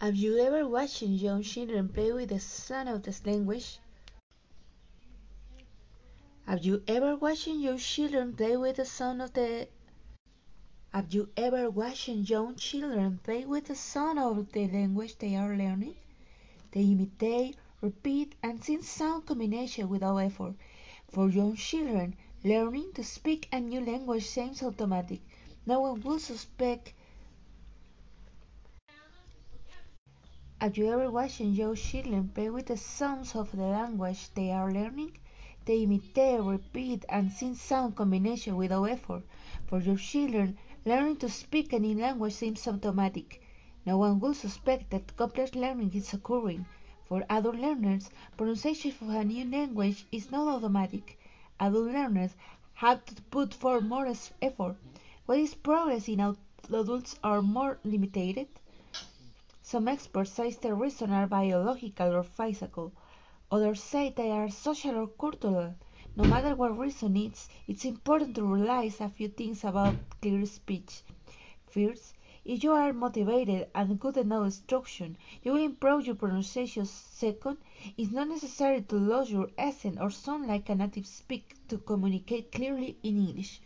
Have you ever watched young children play with the sound of the language? Have you ever watched young children play with the sound of the Have you ever watched young children play with the sound of the language they are learning? They imitate, repeat, and sing sound combination without effort. For young children, learning to speak a new language seems automatic. No one will suspect Have you ever watched young children play with the sounds of the language they are learning? They imitate, repeat, and sing sound combination without effort. For your children, learning to speak any language seems automatic. No one would suspect that complex learning is occurring. For adult learners, pronunciation of a new language is not automatic. Adult learners have to put forth more effort. What is progress in adults are more limited? Some experts say the reasons are biological or physical. Others say they are social or cultural. No matter what reason it is, it's important to realize a few things about clear speech. First, if you are motivated and good enough instruction, you will improve your pronunciation. Second, it's not necessary to lose your accent or sound like a native speaker to communicate clearly in English.